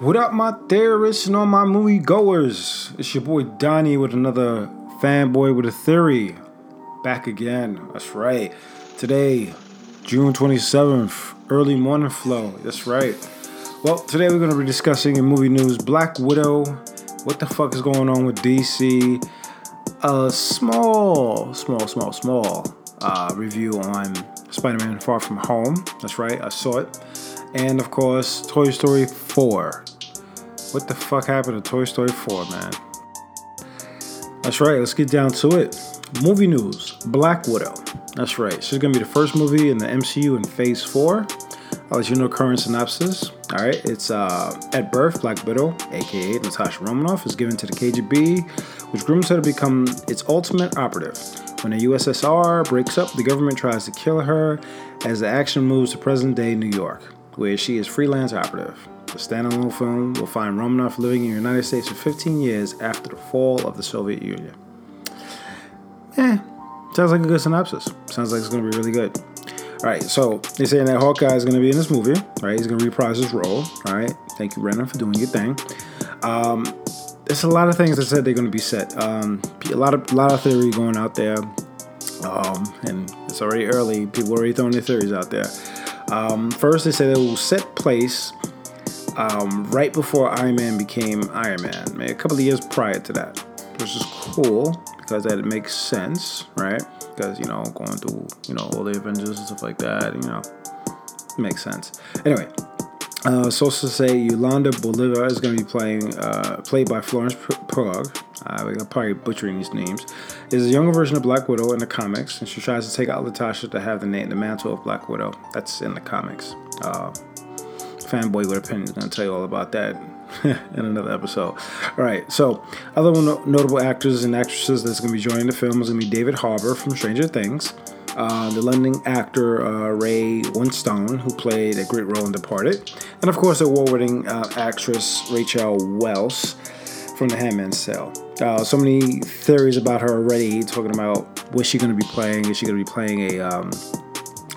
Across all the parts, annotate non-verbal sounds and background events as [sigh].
What up, my theorists and all my movie goers? It's your boy Donnie with another fanboy with a theory. Back again. That's right. Today, June 27th, early morning flow. That's right. Well, today we're going to be discussing in movie news Black Widow. What the fuck is going on with DC? A small, small, small, small uh, review on Spider Man Far From Home. That's right, I saw it. And of course, Toy Story 4. What the fuck happened to Toy Story 4, man? That's right, let's get down to it. Movie news Black Widow. That's right, she's gonna be the first movie in the MCU in Phase 4. I'll let you know current synopsis. All right, it's uh, at birth, Black Widow, aka Natasha Romanoff, is given to the KGB, which grooms her to become its ultimate operative. When the USSR breaks up, the government tries to kill her as the action moves to present day New York, where she is freelance operative. The standalone film will find Romanoff living in the United States for 15 years after the fall of the Soviet Union. Eh, sounds like a good synopsis. Sounds like it's going to be really good. All right, so they're saying that Hawkeye is going to be in this movie, right? He's going to reprise his role. All right, thank you, Brennan, for doing your thing. Um, there's a lot of things that said they're going to be set. Um, a lot of a lot of theory going out there, um, and it's already early. People are already throwing their theories out there. Um, first, they said it will set place um, right before Iron Man became Iron Man, a couple of years prior to that, which is cool because that makes sense, right? because you know going through you know all the Avengers and stuff like that. You know, makes sense. Anyway, uh, sources say Yolanda Bolivar is going to be playing uh, played by Florence. Uh, I'm probably butchering these names. Is a younger version of Black Widow in the comics, and she tries to take out Latasha to have the name, the mantle of Black Widow. That's in the comics. Uh, fanboy with opinion is going to tell you all about that [laughs] in another episode. All right, so other notable actors and actresses that's going to be joining the film is going to be David Harbour from Stranger Things, uh, the London actor uh, Ray Winstone, who played a great role in Departed, and of course, the award-winning uh, actress Rachel Weisz from The Handmaid's Tale. Uh, so many theories about her already, talking about what's she going to be playing. Is she going to be playing a um,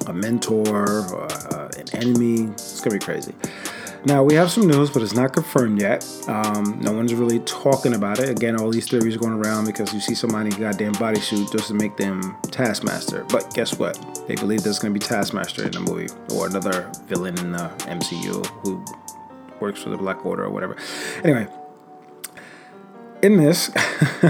a mentor, or, uh, an enemy? It's going to be crazy. Now, we have some news, but it's not confirmed yet. Um, no one's really talking about it. Again, all these theories are going around because you see somebody in a goddamn bodysuit just to make them Taskmaster. But guess what? They believe there's going to be Taskmaster in the movie or another villain in the MCU who works for the Black Order or whatever. Anyway, in this, [laughs]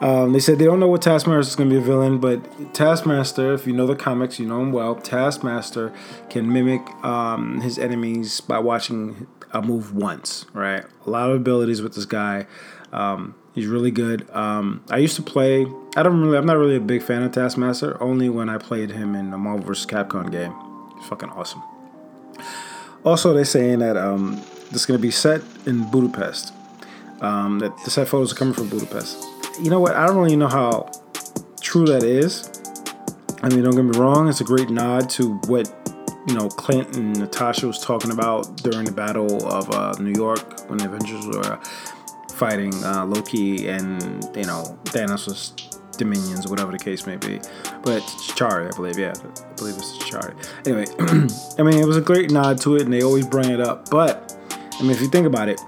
um, they said they don't know what Taskmaster is going to be a villain, but Taskmaster, if you know the comics, you know him well. Taskmaster can mimic um, his enemies by watching a move once, right? A lot of abilities with this guy. Um, he's really good. Um, I used to play. I don't really. I'm not really a big fan of Taskmaster. Only when I played him in the Marvel vs. Capcom game. He's fucking awesome. Also, they're saying that um, this is going to be set in Budapest um, that the set photos are coming from Budapest. You know what? I don't really know how true that is. I mean, don't get me wrong. It's a great nod to what you know Clint and Natasha was talking about during the Battle of uh, New York when the Avengers were fighting uh, Loki and you know Thanos' dominions, whatever the case may be. But Chari, I believe, yeah, I believe it's Chari. Anyway, [clears throat] I mean, it was a great nod to it, and they always bring it up. But I mean, if you think about it,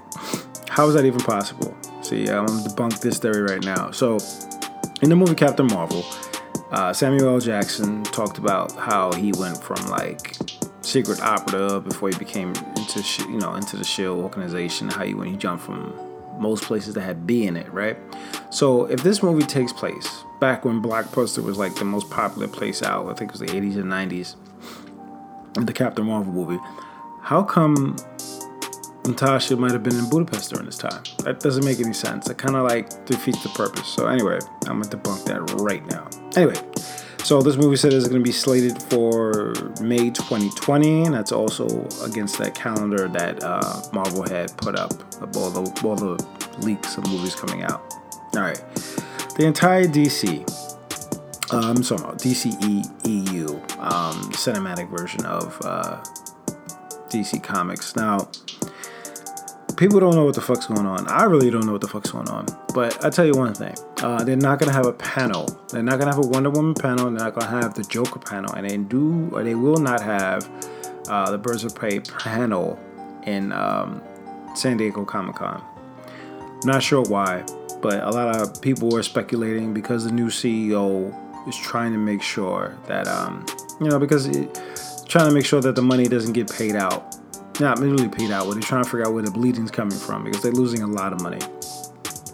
how is that even possible? See, I'm gonna debunk this theory right now. So, in the movie Captain Marvel, uh, Samuel L. Jackson talked about how he went from like secret operative before he became into you know into the Shield organization. How he when he jumped from most places that had B in it, right? So if this movie takes place back when Blockbuster was like the most popular place out, I think it was the 80s and 90s, the Captain Marvel movie, how come Natasha might have been in Budapest during this time. That doesn't make any sense. It kind of like defeats the purpose. So anyway, I'm gonna debunk that right now. Anyway, so this movie said is going to be slated for May 2020, and that's also against that calendar that uh, Marvel had put up of all the all the leaks of movies coming out. All right, the entire DC. Uh, I'm sorry, DCE EU um, cinematic version of uh, DC Comics. Now, people don't know what the fuck's going on. I really don't know what the fuck's going on. But I tell you one thing: uh, they're not gonna have a panel. They're not gonna have a Wonder Woman panel. They're not gonna have the Joker panel, and they do or they will not have uh, the Birds of Prey panel in um, San Diego Comic Con. Not sure why, but a lot of people were speculating because the new CEO is trying to make sure that, um, you know, because it, trying to make sure that the money doesn't get paid out. Not really paid out, but they're trying to figure out where the bleeding's coming from because they're losing a lot of money.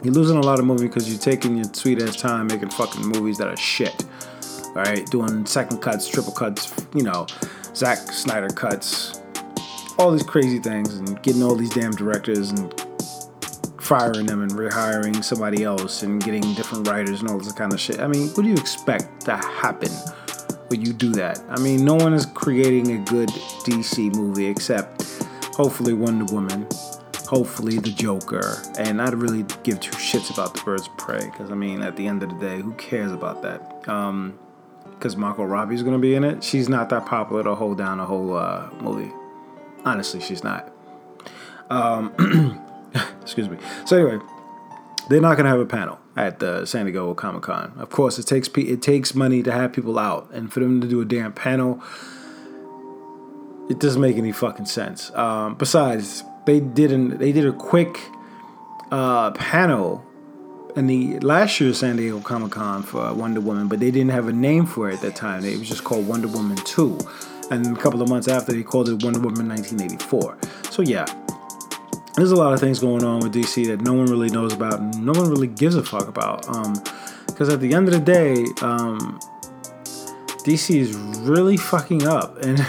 You're losing a lot of money because you're taking your sweet ass time making fucking movies that are shit. All right, doing second cuts, triple cuts, you know, Zack Snyder cuts, all these crazy things, and getting all these damn directors and firing them and rehiring somebody else and getting different writers and all this kind of shit. I mean, what do you expect to happen when you do that? I mean, no one is creating a good DC movie except hopefully Wonder Woman, hopefully the Joker, and not really give two shits about the Birds of Prey because I mean, at the end of the day, who cares about that? Um, because Margot Robbie's gonna be in it. She's not that popular to hold down a whole uh, movie. Honestly, she's not. Um, [clears throat] Excuse me. So anyway, they're not gonna have a panel at the San Diego Comic Con. Of course, it takes it takes money to have people out, and for them to do a damn panel, it doesn't make any fucking sense. Um, besides, they didn't. They did a quick uh, panel in the last year's San Diego Comic Con for Wonder Woman, but they didn't have a name for it at that time. It was just called Wonder Woman Two, and a couple of months after, they called it Wonder Woman 1984. So yeah, there's a lot of things going on with DC that no one really knows about no one really gives a fuck about. Because um, at the end of the day, um, DC is really fucking up, [laughs] and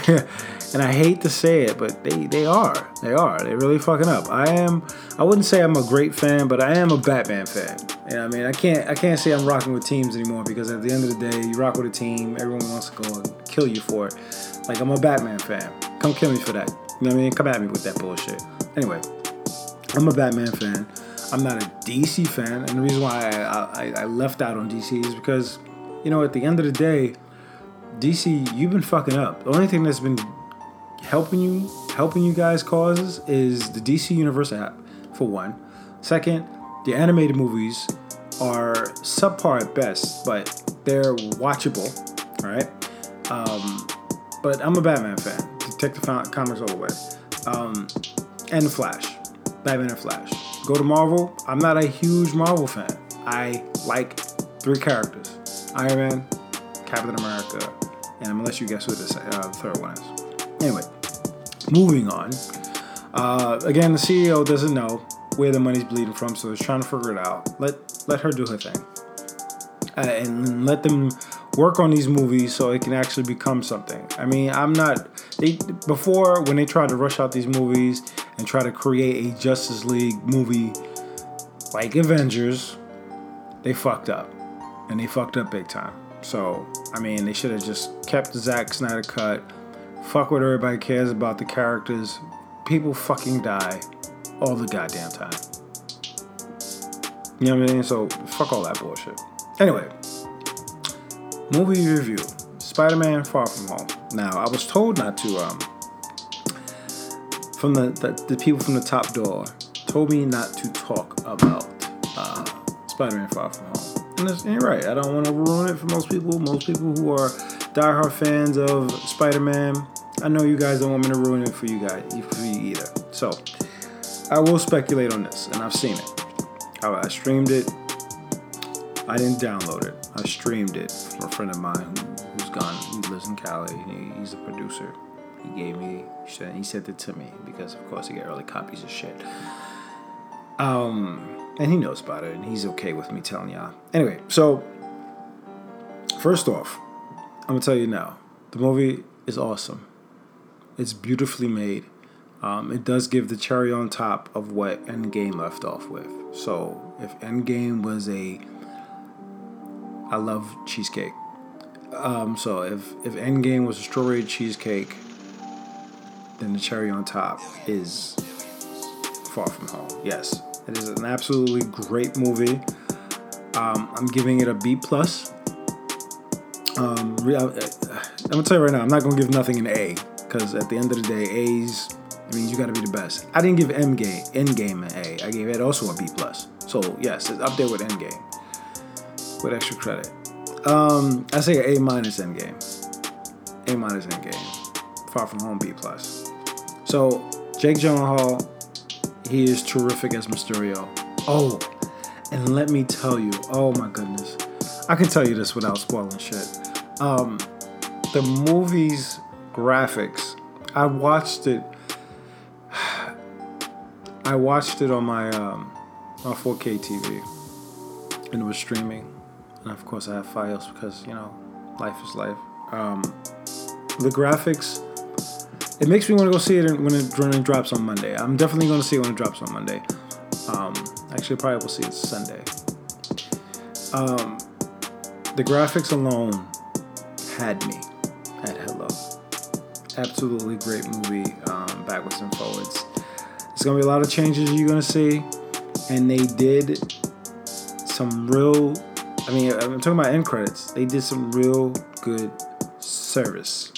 and I hate to say it, but they they are, they are, they're really fucking up. I am, I wouldn't say I'm a great fan, but I am a Batman fan. You know, what I mean, I can't I can't say I'm rocking with teams anymore because at the end of the day, you rock with a team, everyone wants to go and kill you for it. Like I'm a Batman fan. Come kill me for that. You know what I mean? Come at me with that bullshit. Anyway. I'm a Batman fan. I'm not a DC fan, and the reason why I, I, I left out on DC is because, you know, at the end of the day, DC, you've been fucking up. The only thing that's been helping you, helping you guys causes is the DC Universe app, for one. Second, the animated movies are subpar at best, but they're watchable, right? Um, but I'm a Batman fan. Detective Comics all the way. Um, and Flash. Batman and Flash. Go to Marvel. I'm not a huge Marvel fan. I like three characters: Iron Man, Captain America, and I'm gonna let you guess who this, uh, the third one is. Anyway, moving on. Uh, again, the CEO doesn't know where the money's bleeding from, so he's trying to figure it out. Let let her do her thing, uh, and let them work on these movies so it can actually become something. I mean, I'm not. They before when they tried to rush out these movies and try to create a Justice League movie like Avengers, they fucked up. And they fucked up big time. So, I mean, they should have just kept Zack Snyder cut. Fuck what everybody cares about the characters. People fucking die all the goddamn time. You know what I mean? So, fuck all that bullshit. Anyway, movie review Spider Man Far From Home. Now, I was told not to um, from the, the, the people from the top door told me not to talk about uh, Spider-Man Far From Home. And, and you're right. I don't want to ruin it for most people. Most people who are diehard fans of Spider-Man, I know you guys don't want me to ruin it for you guys, for you either. So I will speculate on this, and I've seen it. I, I streamed it. I didn't download it. I streamed it from a friend of mine who, has gone. He lives in Cali. He, he's a producer. He gave me, he sent it to me because, of course, he got early copies of shit. Um, and he knows about it, and he's okay with me telling y'all. Anyway, so first off, I'm gonna tell you now, the movie is awesome. It's beautifully made. Um, it does give the cherry on top of what Endgame left off with. So if Endgame was a, I love cheesecake. Um, so if if Endgame was a strawberry cheesecake, then the cherry on top is Far From Home. Yes, it is an absolutely great movie. Um, I'm giving it a B plus. Um, I'm gonna tell you right now, I'm not gonna give nothing an A because at the end of the day, A's I mean you got to be the best. I didn't give Endgame Endgame an A. I gave it also a B plus. So yes, it's up there with Endgame with extra credit. Um, I say A minus Endgame. A minus Endgame. Far from Home B plus. So Jake Gyllenhaal, he is terrific as Mysterio. Oh, and let me tell you, oh my goodness, I can tell you this without spoiling shit. Um, the movie's graphics, I watched it. [sighs] I watched it on my um, on 4K TV, and it was streaming, and of course I have files because you know, life is life. Um, the graphics, it makes me want to go see it when it, when it drops on Monday. I'm definitely going to see it when it drops on Monday. Um, actually, probably will see it Sunday. Um, the graphics alone had me at hello. Absolutely great movie, um, backwards and forwards. There's gonna be a lot of changes you're gonna see, and they did some real. I mean, I'm talking about end credits. They did some real good service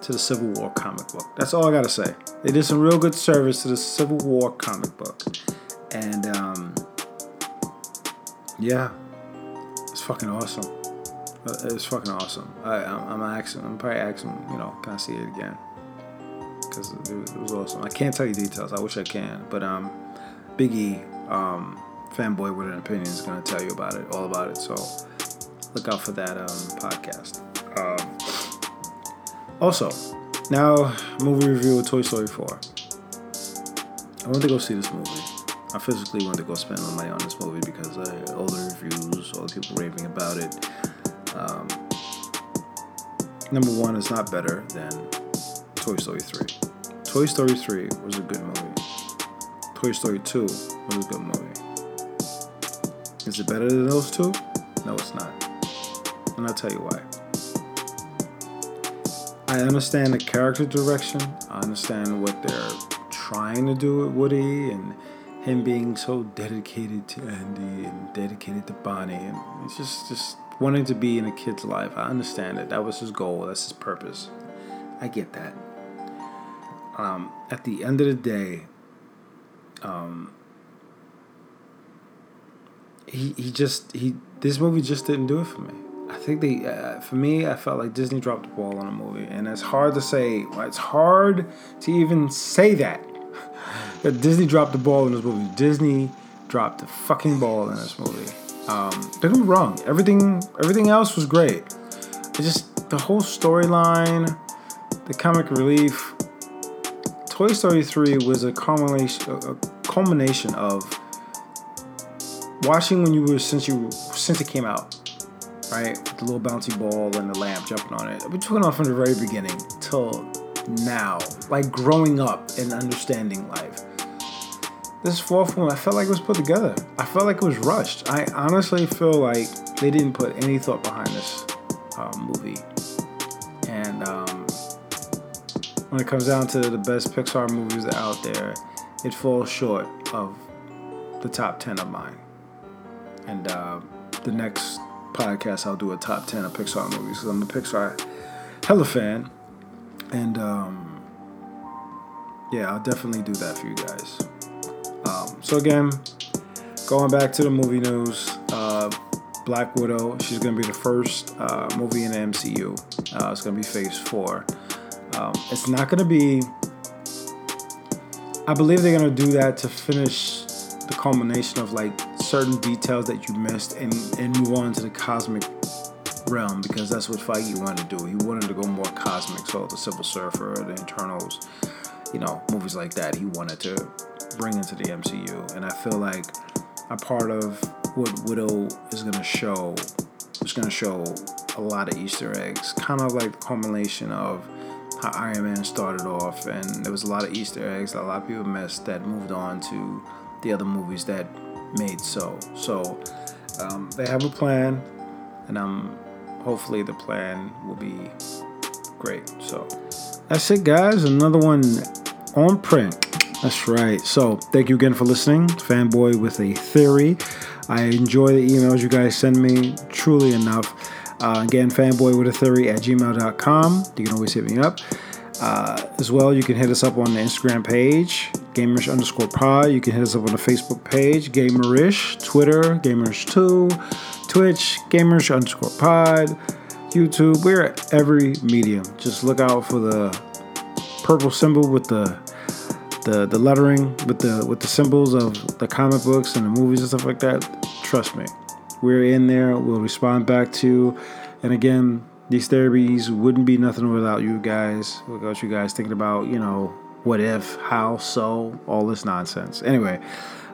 to the Civil War comic book. That's all I gotta say. They did some real good service to the Civil War comic book, and um, yeah, it's fucking awesome. Uh, was fucking awesome. I, I'm, I'm asking. I'm probably asking. You know, can I see it again? Because it, it, was awesome. I can't tell you details. I wish I can, but um, Biggie, um, fanboy with an opinion, is gonna tell you about it, all about it. So look out for that um podcast. Um, also, now movie review of Toy Story 4. I went to go see this movie. I physically went to go spend my money on this movie because all the reviews, all the people raving about it. Um, number one is not better than Toy Story 3. Toy Story 3 was a good movie. Toy Story 2 was a good movie. Is it better than those two? No, it's not. And I'll tell you why. I understand the character direction. I understand what they're trying to do with Woody and him being so dedicated to Andy and dedicated to Bonnie and it's just just wanting to be in a kid's life. I understand it. That was his goal. That's his purpose. I get that. Um, at the end of the day, um, he he just he this movie just didn't do it for me. I think they, uh, for me, I felt like Disney dropped the ball on a movie, and it's hard to say. It's hard to even say that [laughs] that Disney dropped the ball in this movie. Disney dropped the fucking ball in this movie. Um, don't get me wrong. Everything, everything else was great. It just the whole storyline, the comic relief. Toy Story 3 was a culmination, a culmination of watching when you were since you since it came out right? With the little bouncy ball and the lamp jumping on it. We're talking off from the very beginning till now, like growing up and understanding life. This fourth one, I felt like it was put together. I felt like it was rushed. I honestly feel like they didn't put any thought behind this um, movie. And um, when it comes down to the best Pixar movies out there, it falls short of the top 10 of mine. And uh, the next podcast, I'll do a top 10 of Pixar movies because I'm a Pixar hella fan. And um, yeah, I'll definitely do that for you guys. Um, so, again, going back to the movie news, uh, Black Widow, she's going to be the first uh, movie in the MCU. Uh, it's going to be phase four. Um, it's not going to be. I believe they're going to do that to finish the culmination of like certain details that you missed and, and move on to the cosmic realm because that's what Feige wanted to do. He wanted to go more cosmic, so the Silver Surfer, the Eternals, you know, movies like that. He wanted to bring into the MCU, and I feel like a part of what Widow is going to show is going to show a lot of Easter eggs, kind of like the culmination of how Iron Man started off, and there was a lot of Easter eggs that a lot of people missed that moved on to the other movies that made so. So um, they have a plan, and um, hopefully the plan will be great. So that's it, guys. Another one on print. That's right. So thank you again for listening. Fanboy with a theory. I enjoy the emails you guys send me. Truly enough. Uh, again, fanboy with a theory at gmail.com. You can always hit me up. Uh, as well, you can hit us up on the Instagram page, gamerish underscore pod. You can hit us up on the Facebook page, gamerish, Twitter, gamerish2, Twitch, gamerish underscore pod, YouTube. We're at every medium. Just look out for the purple symbol with the the the lettering with the with the symbols of the comic books and the movies and stuff like that. Trust me, we're in there. We'll respond back to, and again, these therapies wouldn't be nothing without you guys. Without you guys thinking about you know what if, how, so, all this nonsense. Anyway,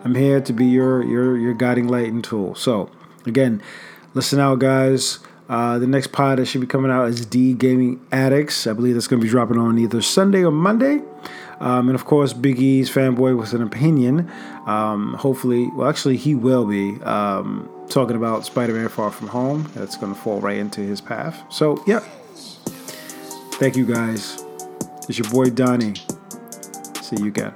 I'm here to be your your your guiding light and tool. So again, listen out, guys. Uh, the next pod that should be coming out is D Gaming Addicts. I believe that's going to be dropping on either Sunday or Monday. Um, and of course, Big E's fanboy with an opinion. Um, hopefully, well, actually, he will be um, talking about Spider Man Far From Home. That's going to fall right into his path. So, yeah. Thank you guys. It's your boy Donnie. See you again.